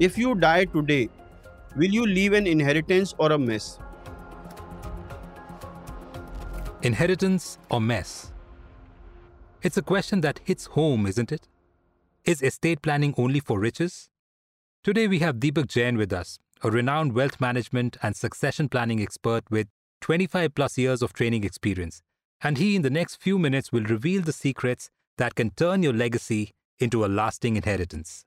If you die today, will you leave an inheritance or a mess? Inheritance or mess? It's a question that hits home, isn't it? Is estate planning only for riches? Today we have Deepak Jain with us, a renowned wealth management and succession planning expert with 25 plus years of training experience. And he, in the next few minutes, will reveal the secrets that can turn your legacy into a lasting inheritance.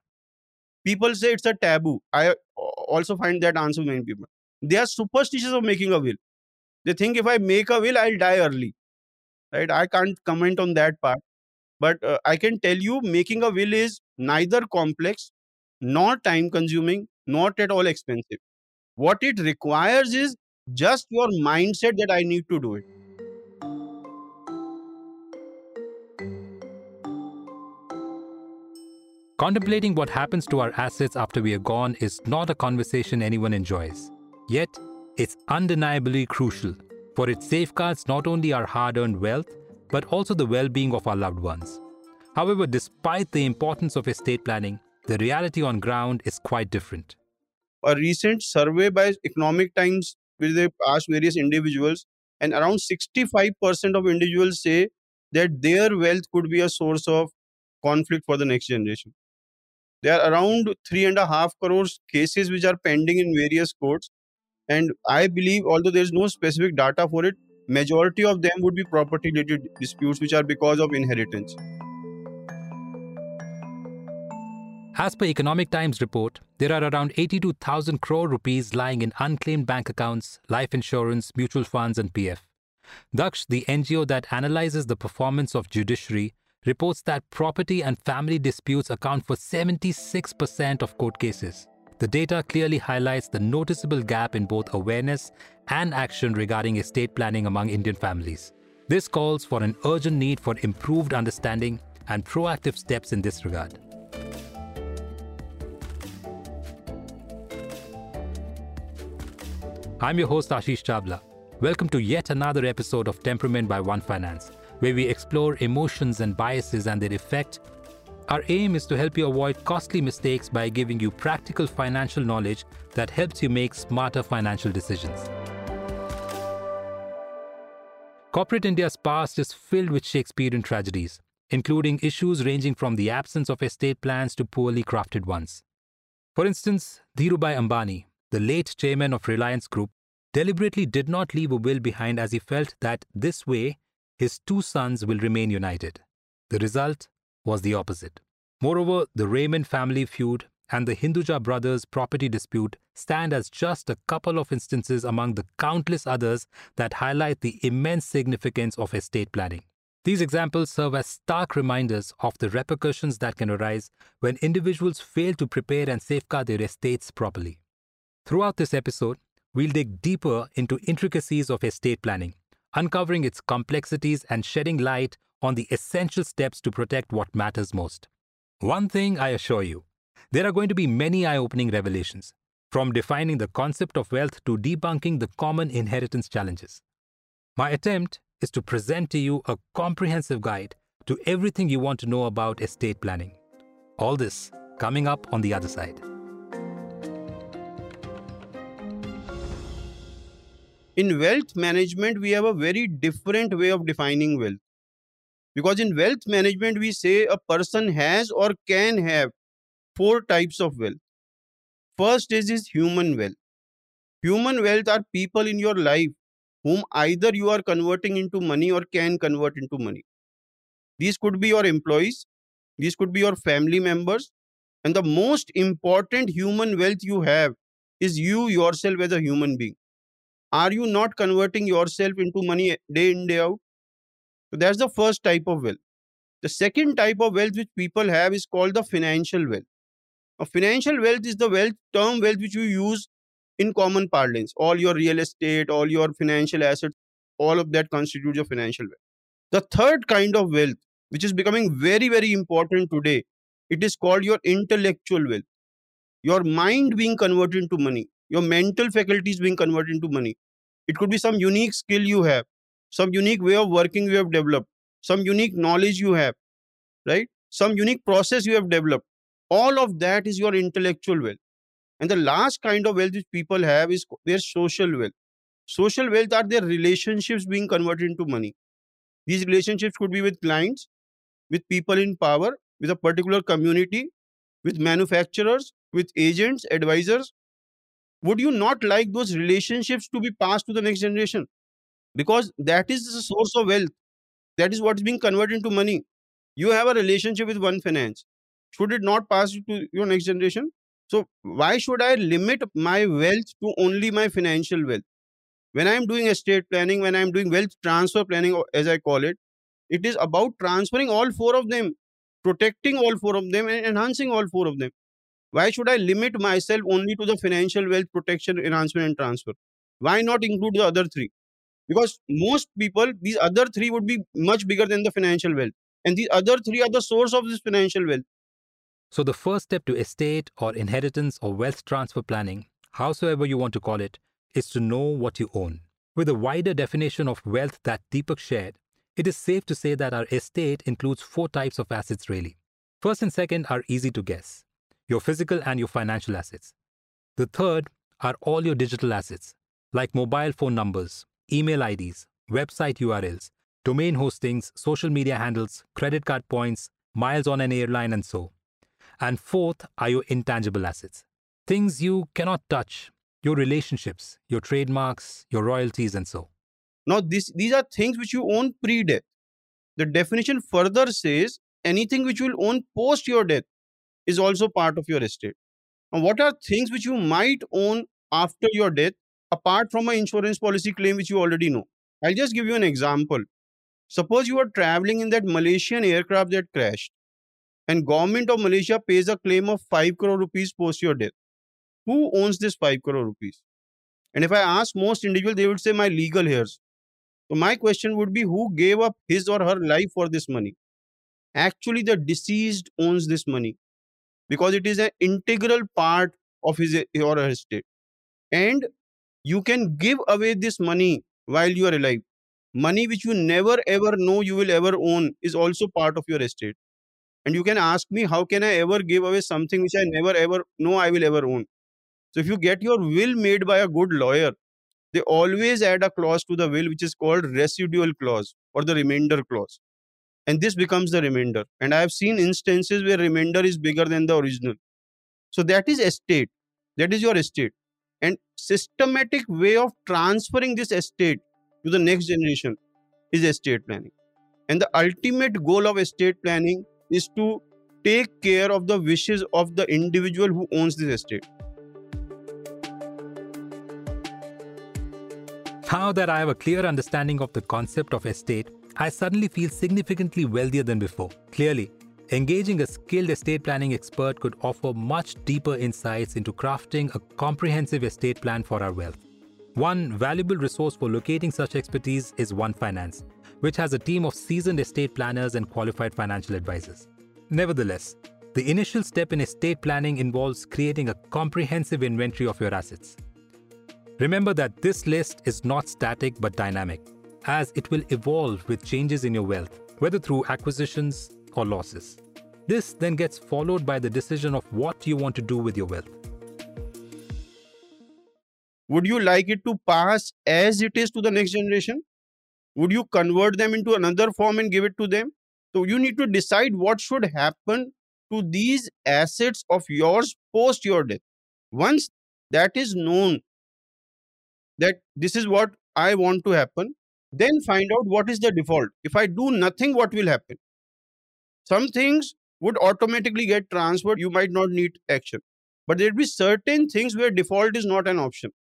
People say it's a taboo. I also find that answer many people. They are superstitious of making a will. They think if I make a will, I'll die early. Right? I can't comment on that part. But uh, I can tell you, making a will is neither complex, nor time consuming, not at all expensive. What it requires is just your mindset that I need to do it. Contemplating what happens to our assets after we are gone is not a conversation anyone enjoys. Yet, it's undeniably crucial, for it safeguards not only our hard earned wealth, but also the well being of our loved ones. However, despite the importance of estate planning, the reality on ground is quite different. A recent survey by Economic Times, where they asked various individuals, and around 65% of individuals say that their wealth could be a source of conflict for the next generation. There are around three and a half crores cases which are pending in various courts. And I believe, although there is no specific data for it, majority of them would be property related disputes which are because of inheritance. As per Economic Times report, there are around 82,000 crore rupees lying in unclaimed bank accounts, life insurance, mutual funds and PF. Daksh, the NGO that analyzes the performance of judiciary, reports that property and family disputes account for 76% of court cases. The data clearly highlights the noticeable gap in both awareness and action regarding estate planning among Indian families. This calls for an urgent need for improved understanding and proactive steps in this regard. I'm your host Ashish Chawla. Welcome to yet another episode of Temperament by One Finance where we explore emotions and biases and their effect. Our aim is to help you avoid costly mistakes by giving you practical financial knowledge that helps you make smarter financial decisions. Corporate India's past is filled with Shakespearean tragedies, including issues ranging from the absence of estate plans to poorly crafted ones. For instance, Dhirubhai Ambani, the late chairman of Reliance Group, deliberately did not leave a will behind as he felt that this way his two sons will remain united. The result was the opposite. Moreover, the Raymond family feud and the Hinduja brothers' property dispute stand as just a couple of instances among the countless others that highlight the immense significance of estate planning. These examples serve as stark reminders of the repercussions that can arise when individuals fail to prepare and safeguard their estates properly. Throughout this episode, we'll dig deeper into intricacies of estate planning, uncovering its complexities and shedding light on the essential steps to protect what matters most. One thing I assure you there are going to be many eye opening revelations, from defining the concept of wealth to debunking the common inheritance challenges. My attempt is to present to you a comprehensive guide to everything you want to know about estate planning. All this coming up on the other side. In wealth management we have a very different way of defining wealth. Because in wealth management we say a person has or can have four types of wealth. First is human wealth. Human wealth are people in your life whom either you are converting into money or can convert into money. These could be your employees. These could be your family members. And the most important human wealth you have is you yourself as a human being are you not converting yourself into money day in day out? So that's the first type of wealth. The second type of wealth which people have is called the financial wealth. A financial wealth is the wealth term wealth which you use in common parlance. All your real estate all your financial assets all of that constitutes your financial wealth. The third kind of wealth which is becoming very very important today it is called your intellectual wealth. Your mind being converted into money your mental faculties being converted into money it could be some unique skill you have some unique way of working you have developed some unique knowledge you have right some unique process you have developed all of that is your intellectual wealth And the last kind of wealth which people have is their social wealth. Social wealth are their relationships being converted into money. These relationships could be with clients, with people in power, with a particular community, with manufacturers, with agents, advisors. Would you not like those relationships to be passed to the next generation? Because that is the source of wealth. That is what is being converted into money. You have a relationship with one finance. Should it not pass to your next generation? So, why should I limit my wealth to only my financial wealth? When I am doing estate planning, when I am doing wealth transfer planning, as I call it, it is about transferring all four of them, protecting all four of them, and enhancing all four of them. Why should I limit myself only to the financial wealth protection, enhancement, and transfer? Why not include the other three? Because most people, these other three would be much bigger than the financial wealth. And these other three are the source of this financial wealth. So, the first step to estate or inheritance or wealth transfer planning, howsoever you want to call it, is to know what you own. With a wider definition of wealth that Deepak shared, it is safe to say that our estate includes four types of assets really. First and second are easy to guess your physical and your financial assets. The third are all your digital assets, like mobile phone numbers, email IDs, website URLs, domain hostings, social media handles, credit card points, miles on an airline, and so. And fourth are your intangible assets, things you cannot touch, your relationships, your trademarks, your royalties, and so. Now, this, these are things which you own pre death. The definition further says anything which you will own post your death is also part of your estate. Now, what are things which you might own after your death apart from an insurance policy claim which you already know? I'll just give you an example. Suppose you are traveling in that Malaysian aircraft that crashed and government of Malaysia pays a claim of 5 crore rupees post your death. Who owns this 5 crore rupees? And if I ask most individuals, they would say my legal heirs. So my question would be who gave up his or her life for this money? Actually, the deceased owns this money because it is an integral part of his or her estate. And you can give away this money while you are alive. Money which you never ever know you will ever own is also part of your estate. And you can ask me, how can I ever give away something which I never ever know I will ever own? So if you get your will made by a good lawyer, they always add a clause to the will which is called residual clause or the remainder clause. And this becomes the remainder. And I have seen instances where remainder is bigger than the original. So that is estate. That is your estate. And systematic way of transferring this estate to the next generation is estate planning. And the ultimate goal of estate planning is to take care of the wishes of the individual who owns this estate. Now that I have a clear understanding of the concept of estate, I suddenly feel significantly wealthier than before. Clearly, engaging a skilled estate planning expert could offer much deeper insights into crafting a comprehensive estate plan for our wealth. One valuable resource for locating such expertise is One Finance, which has a team of seasoned estate planners and qualified financial advisors. Nevertheless, the initial step in estate planning involves creating a comprehensive inventory of your assets. Remember that this list is not static but dynamic, as it will evolve with changes in your wealth, whether through acquisitions or losses. This then gets followed by the decision of what you want to do with your wealth. Would you like it to pass as it is to the next generation? Would you convert them into another form and give it to them? So you need to decide what should happen to these assets of yours post your death. Once that is known, that this is what I want to happen, then find out what is the default. If I do nothing, what will happen? Some things would automatically get transferred. You might not need action. But there will be certain things where default is not an option.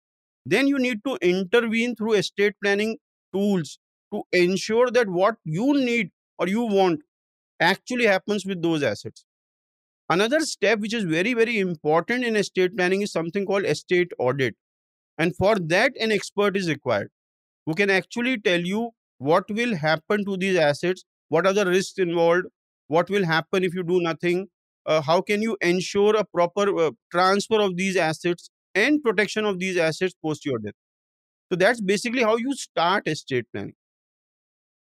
Then you need to intervene through estate planning tools to ensure that what you need or you want actually happens with those assets. Another step which is very, very important in estate planning is something called estate audit. And for that, an expert is required who can actually tell you what will happen to these assets, what are the risks involved, what will happen if you do nothing, uh, how can you ensure a proper uh, transfer of these assets and protection of these assets post your death. So that's basically how you start estate planning.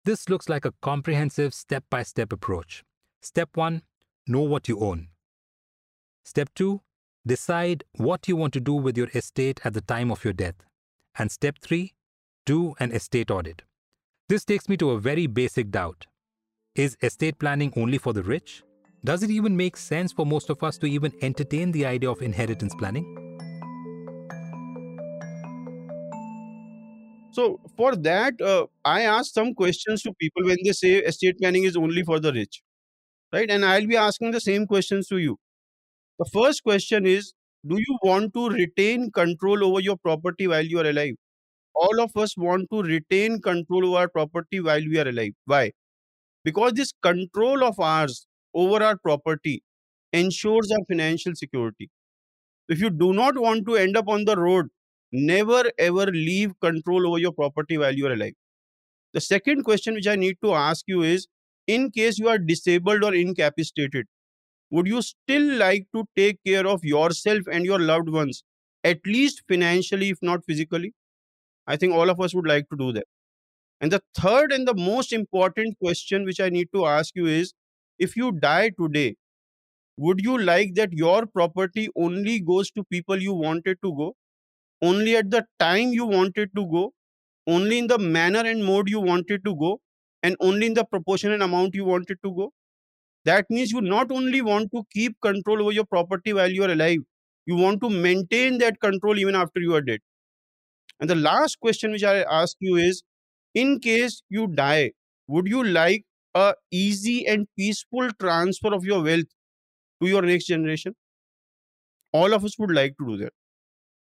This looks like a comprehensive step by step approach. Step 1 Know what you own. Step 2 decide what you want to do with your estate at the time of your death. And step three, do an estate audit. This takes me to a very basic doubt. Is estate planning only for the rich? Does it even make sense for most of us to even entertain the idea of inheritance planning? So for that, uh, I ask some questions to people when they say estate planning is only for the rich, right? And I'll be asking the same questions to you. The first question is, do you want to retain control over your property while you are alive? All of us want to retain control over our property while we are alive. Why? Because this control of ours over our property ensures our financial security. If you do not want to end up on the road Never ever leave control over your property while you are alive. The second question which I need to ask you is in case you are disabled or incapacitated, would you still like to take care of yourself and your loved ones, at least financially, if not physically? I think all of us would like to do that. And the third and the most important question which I need to ask you is if you die today, would you like that your property only goes to people you wanted to go? only at the time you wanted to go, only in the manner and mode you wanted to go, and only in the proportionate amount you wanted to go. That means you not only want to keep control over your property while you are alive, you want to maintain that control even after you are dead. And the last question which I ask you is in case you die, would you like a easy and peaceful transfer of your wealth to your next generation? All of us would like to do that.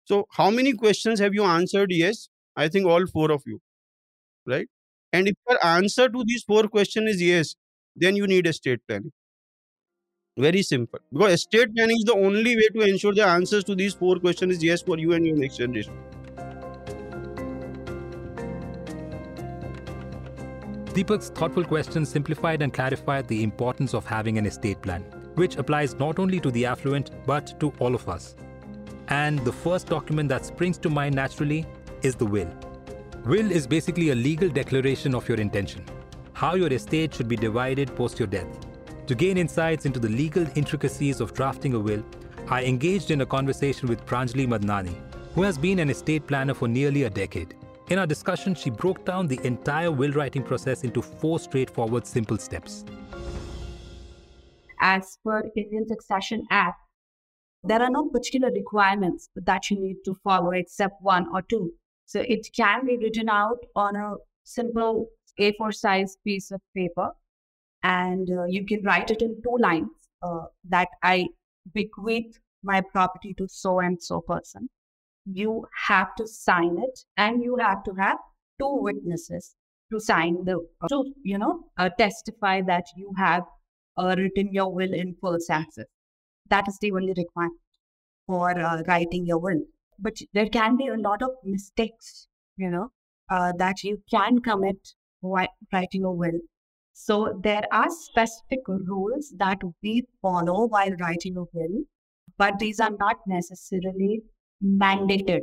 So, how many questions have you answered? Yes, I think all four of you, right? And if your answer to these four questions is yes, then you need estate planning. Very simple. Because estate planning is the only way to ensure the answers to these four questions is yes for you and your next generation. Deepak's thoughtful questions simplified and clarified the importance of having an estate plan, which applies not only to the affluent but to all of us. And the first document that springs to mind naturally is the will. Will is basically a legal declaration of your intention, how your estate should be divided post your death. To gain insights into the legal intricacies of drafting a will, I engaged in a conversation with Pranjali Madnani, who has been an estate planner for nearly a decade. In our discussion, she broke down the entire will writing process into four straightforward, simple steps. As per Indian Succession Act, there are no particular requirements that you need to follow except one or two. So it can be written out on a simple A4 size piece of paper, and uh, you can write it in two lines uh, that I bequeath my property to so and so person. You have to sign it, and you have to have two witnesses to sign the to you know uh, testify that you have uh, written your will in full access. That is the only requirement for uh, writing your will. But there can be a lot of mistakes, you know, uh, that you can commit while writing a will. So there are specific rules that we follow while writing a will, but these are not necessarily mandated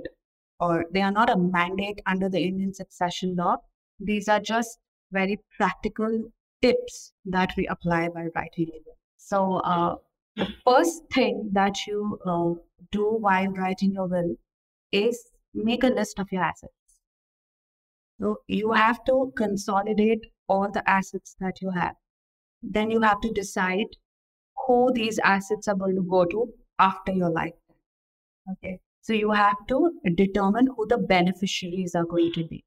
or they are not a mandate under the Indian succession law. These are just very practical tips that we apply while writing. So, uh, the first thing that you uh, do while writing your will is make a list of your assets. So you have to consolidate all the assets that you have. Then you have to decide who these assets are going to go to after your life. Okay. So you have to determine who the beneficiaries are going to be.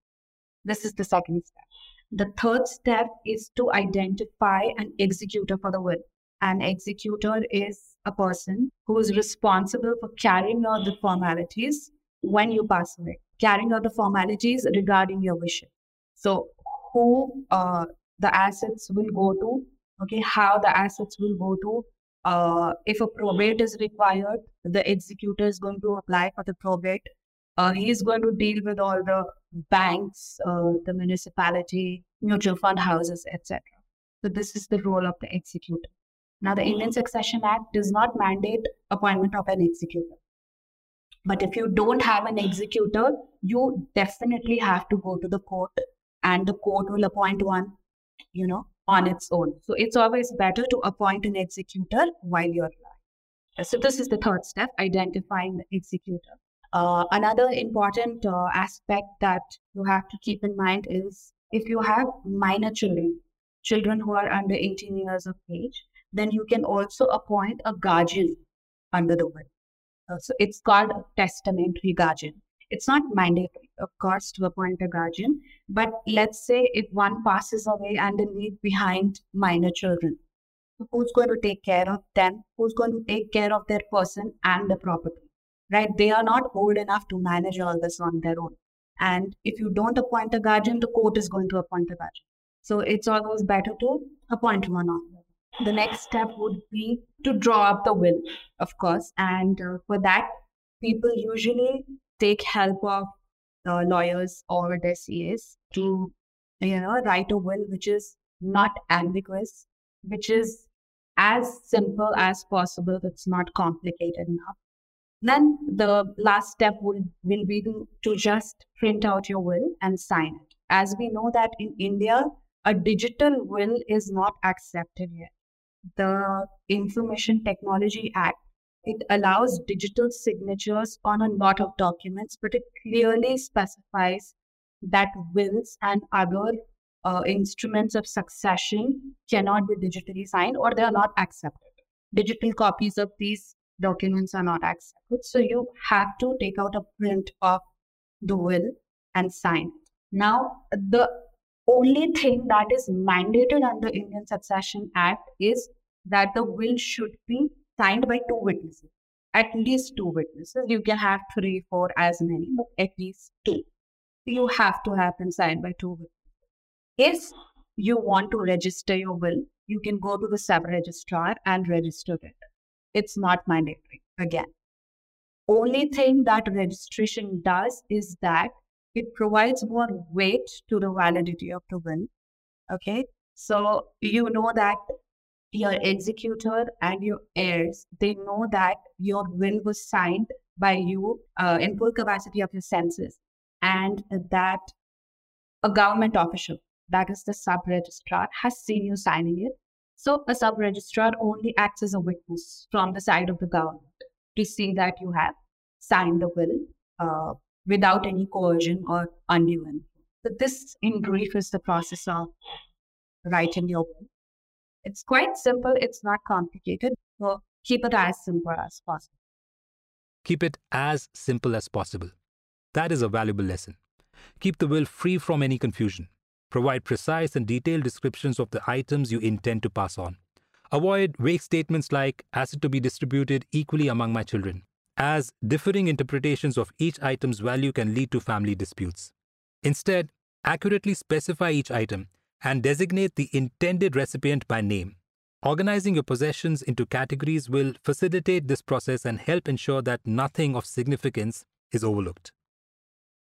This is the second step. The third step is to identify an executor for the will. An executor is a person who is responsible for carrying out the formalities when you pass away, carrying out the formalities regarding your wishes. So, who uh, the assets will go to, okay, how the assets will go to. Uh, if a probate is required, the executor is going to apply for the probate. Uh, he is going to deal with all the banks, uh, the municipality, mutual fund houses, etc. So, this is the role of the executor. Now, the Indian Succession Act does not mandate appointment of an executor. But if you don't have an executor, you definitely have to go to the court and the court will appoint one, you know, on its own. So it's always better to appoint an executor while you're alive. So this is the third step, identifying the executor. Uh, another important uh, aspect that you have to keep in mind is if you have minor children, children who are under 18 years of age, then you can also appoint a guardian under the will. Uh, so it's called testamentary guardian. It's not mandatory, of course, to appoint a guardian, but let's say if one passes away and they leave behind minor children, who's going to take care of them? Who's going to take care of their person and the property? Right? They are not old enough to manage all this on their own. And if you don't appoint a guardian, the court is going to appoint a guardian. So it's always better to appoint one on. The next step would be to draw up the will, of course. And uh, for that, people usually take help of uh, lawyers or their CAs to, you know, write a will which is not ambiguous, which is as simple as possible. It's not complicated enough. Then the last step will, will be to, to just print out your will and sign it. As we know that in India, a digital will is not accepted yet. The Information Technology Act, it allows digital signatures on a lot of documents, but it clearly specifies that wills and other uh, instruments of succession cannot be digitally signed or they are not accepted. Digital copies of these documents are not accepted. So you have to take out a print of the will and sign it. Now, the only thing that is mandated under Indian Succession Act is that the will should be signed by two witnesses. At least two witnesses. You can have three, four, as many, but at least two. You have to have them signed by two witnesses. If you want to register your will, you can go to the sub registrar and register it. It's not mandatory again. Only thing that registration does is that it provides more weight to the validity of the will. Okay. So you know that your executor and your heirs, they know that your will was signed by you uh, in full capacity of your senses and that a government official that is the sub registrar, has seen you signing it. So a sub registrar only acts as a witness from the side of the government to see that you have signed the will uh, without any coercion or undue influence. So this, in brief, is the process of writing your will. It's quite simple. It's not complicated. So keep it as simple as possible. Keep it as simple as possible. That is a valuable lesson. Keep the will free from any confusion. Provide precise and detailed descriptions of the items you intend to pass on. Avoid vague statements like, as it to be distributed equally among my children, as differing interpretations of each item's value can lead to family disputes. Instead, accurately specify each item and designate the intended recipient by name. Organizing your possessions into categories will facilitate this process and help ensure that nothing of significance is overlooked.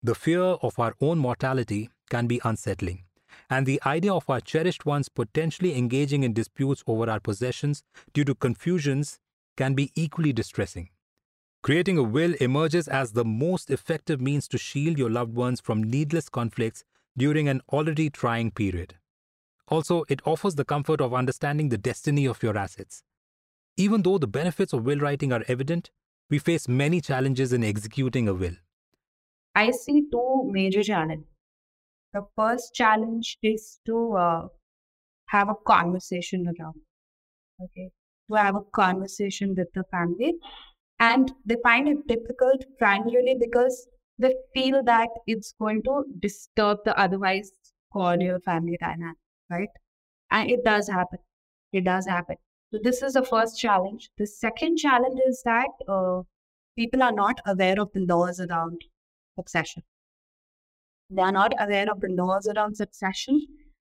The fear of our own mortality can be unsettling and the idea of our cherished ones potentially engaging in disputes over our possessions due to confusions can be equally distressing. Creating a will emerges as the most effective means to shield your loved ones from needless conflicts during an already trying period. Also, it offers the comfort of understanding the destiny of your assets. Even though the benefits of will writing are evident, we face many challenges in executing a will. I see two major challenges the first challenge is to uh, have a conversation around okay to have a conversation with the family and they find it difficult primarily because they feel that it's going to disturb the otherwise cordial family dynamic right and it does happen it does happen so this is the first challenge the second challenge is that uh, people are not aware of the laws around succession they are not aware of the laws around succession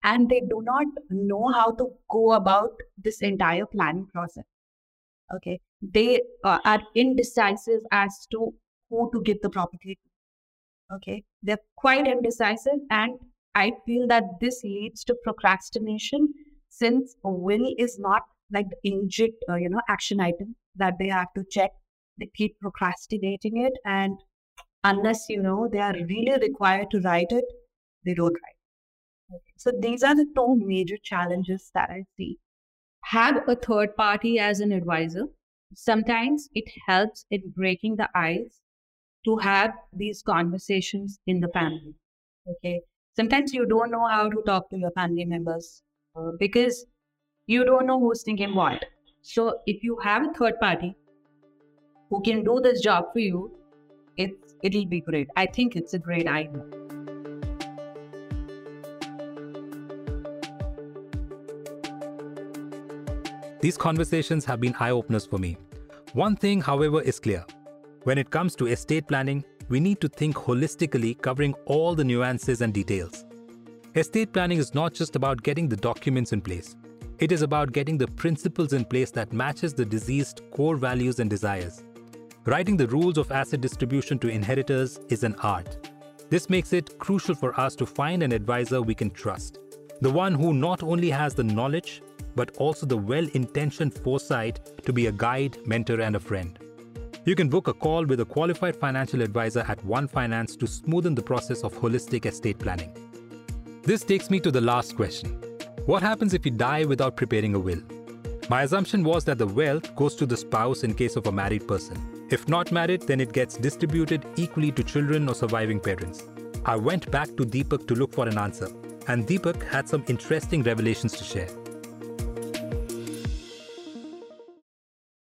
and they do not know how to go about this entire planning process. Okay. They uh, are indecisive as to who to give the property. Okay. They're quite indecisive. And I feel that this leads to procrastination since a will is not like the immediate, uh, you know, action item that they have to check. They keep procrastinating it and unless you know they are really required to write it, they don't write. So these are the two major challenges that I see. Have a third party as an advisor sometimes it helps in breaking the ice to have these conversations in the family. Okay. Sometimes you don't know how to talk to your family members uh, because you don't know who's thinking what. So if you have a third party who can do this job for you, it it'll be great. I think it's a great idea. These conversations have been eye openers for me. One thing, however, is clear. When it comes to estate planning, we need to think holistically, covering all the nuances and details. Estate planning is not just about getting the documents in place. It is about getting the principles in place that matches the deceased core values and desires. Writing the rules of asset distribution to inheritors is an art. This makes it crucial for us to find an advisor we can trust. The one who not only has the knowledge, but also the well intentioned foresight to be a guide, mentor, and a friend. You can book a call with a qualified financial advisor at One Finance to smoothen the process of holistic estate planning. This takes me to the last question What happens if you die without preparing a will? My assumption was that the wealth goes to the spouse in case of a married person. If not married, then it gets distributed equally to children or surviving parents. I went back to Deepak to look for an answer, and Deepak had some interesting revelations to share.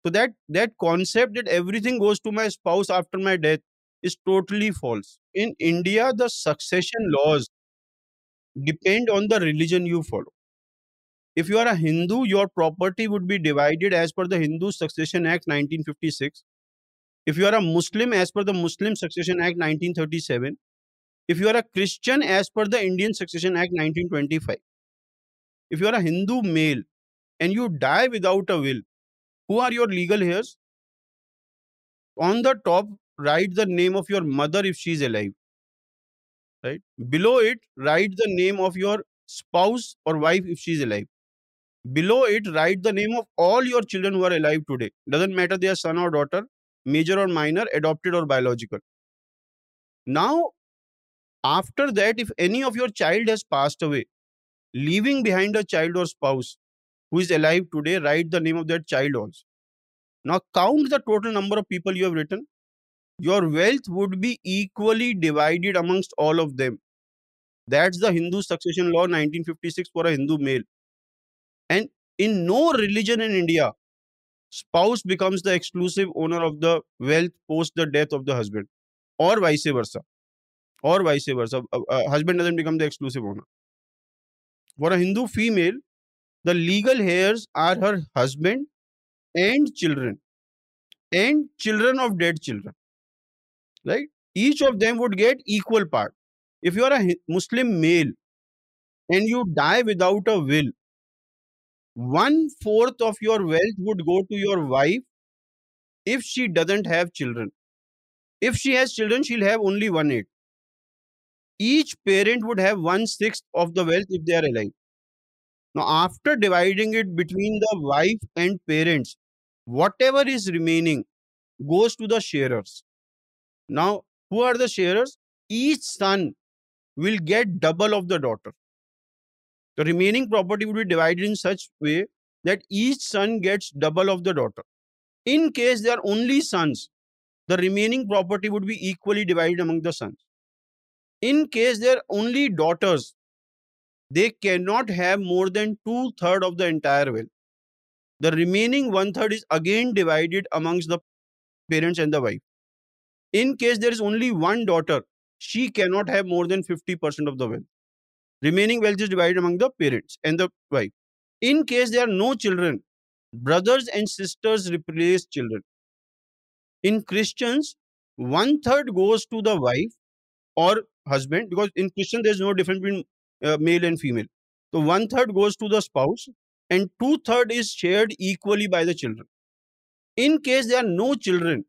So that that concept that everything goes to my spouse after my death is totally false. In India, the succession laws depend on the religion you follow. If you are a Hindu, your property would be divided as per the Hindu Succession Act 1956. If you are a Muslim, as per the Muslim Succession Act 1937. If you are a Christian, as per the Indian Succession Act 1925. If you are a Hindu male and you die without a will, who are your legal heirs? On the top, write the name of your mother if she is alive. Right? Below it, write the name of your spouse or wife if she is alive. Below it, write the name of all your children who are alive today. Doesn't matter they are son or daughter, major or minor, adopted or biological. Now, after that, if any of your child has passed away, leaving behind a child or spouse, who is alive today, write the name of that child also. Now count the total number of people you have written. Your wealth would be equally divided amongst all of them. That's the Hindu succession law 1956 for a Hindu male. And in no religion in India, spouse becomes the exclusive owner of the wealth post the death of the husband, or vice versa. Or vice versa. A, husband doesn't become the exclusive owner. For a Hindu female, the legal heirs are her husband and children and children of dead children right? Each of them would get equal part. If you are a muslim male and you die without a will one fourth of your wealth would go to your wife if she doesn't have children. If she has children she'll have only one eighth each parent would have one sixth of the wealth if they are alive now, after dividing it between the wife and parents, whatever is remaining goes to the sharers. Now, who are the sharers? Each son will get double of the daughter. The remaining property will be divided in such way that each son gets double of the daughter. In case they are only sons, the remaining property would be equally divided among the sons. In case they are only daughters, they cannot have more than two third of the entire wealth. The remaining one third is again divided amongst the parents and the wife. In case there is only one daughter, she cannot have more than 50% of the wealth. Remaining wealth is divided among the parents and the wife. In case there are no children, brothers and sisters replace children. In Christians, one third goes to the wife or husband because in Christian there's no difference between uh, male and female. So one third goes to the spouse and two third is shared equally by the children. In case there are no children,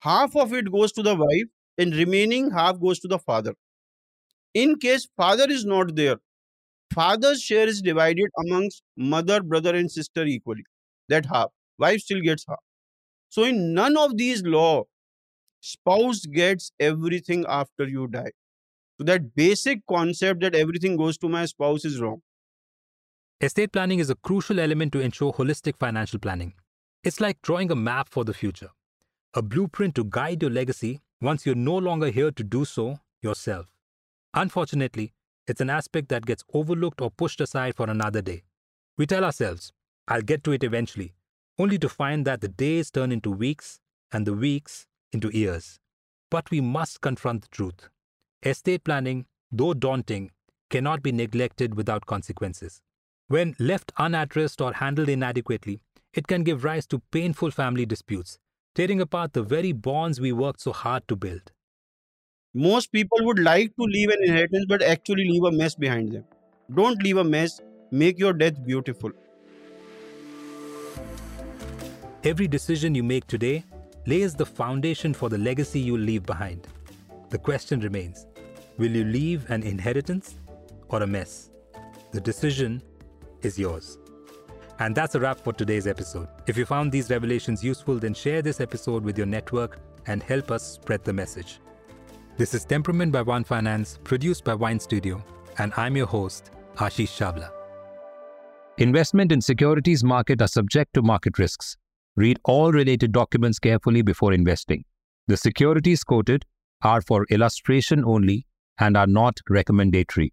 half of it goes to the wife and remaining half goes to the father. In case father is not there, father's share is divided amongst mother, brother, and sister equally. That half. Wife still gets half. So in none of these law, spouse gets everything after you die. So that basic concept that everything goes to my spouse is wrong. Estate planning is a crucial element to ensure holistic financial planning. It's like drawing a map for the future, a blueprint to guide your legacy once you're no longer here to do so yourself. Unfortunately, it's an aspect that gets overlooked or pushed aside for another day. We tell ourselves, I'll get to it eventually, only to find that the days turn into weeks and the weeks into years. But we must confront the truth. Estate planning, though daunting, cannot be neglected without consequences. When left unaddressed or handled inadequately, it can give rise to painful family disputes, tearing apart the very bonds we worked so hard to build. Most people would like to leave an inheritance but actually leave a mess behind them. Don't leave a mess, make your death beautiful. Every decision you make today lays the foundation for the legacy you'll leave behind. The question remains will you leave an inheritance or a mess? The decision is yours. And that's a wrap for today's episode. If you found these revelations useful, then share this episode with your network and help us spread the message. This is Temperament by One Finance, produced by Wine Studio, and I'm your host, Ashish Chawla. Investment in securities market are subject to market risks. Read all related documents carefully before investing. The securities quoted are for illustration only and are not recommendatory.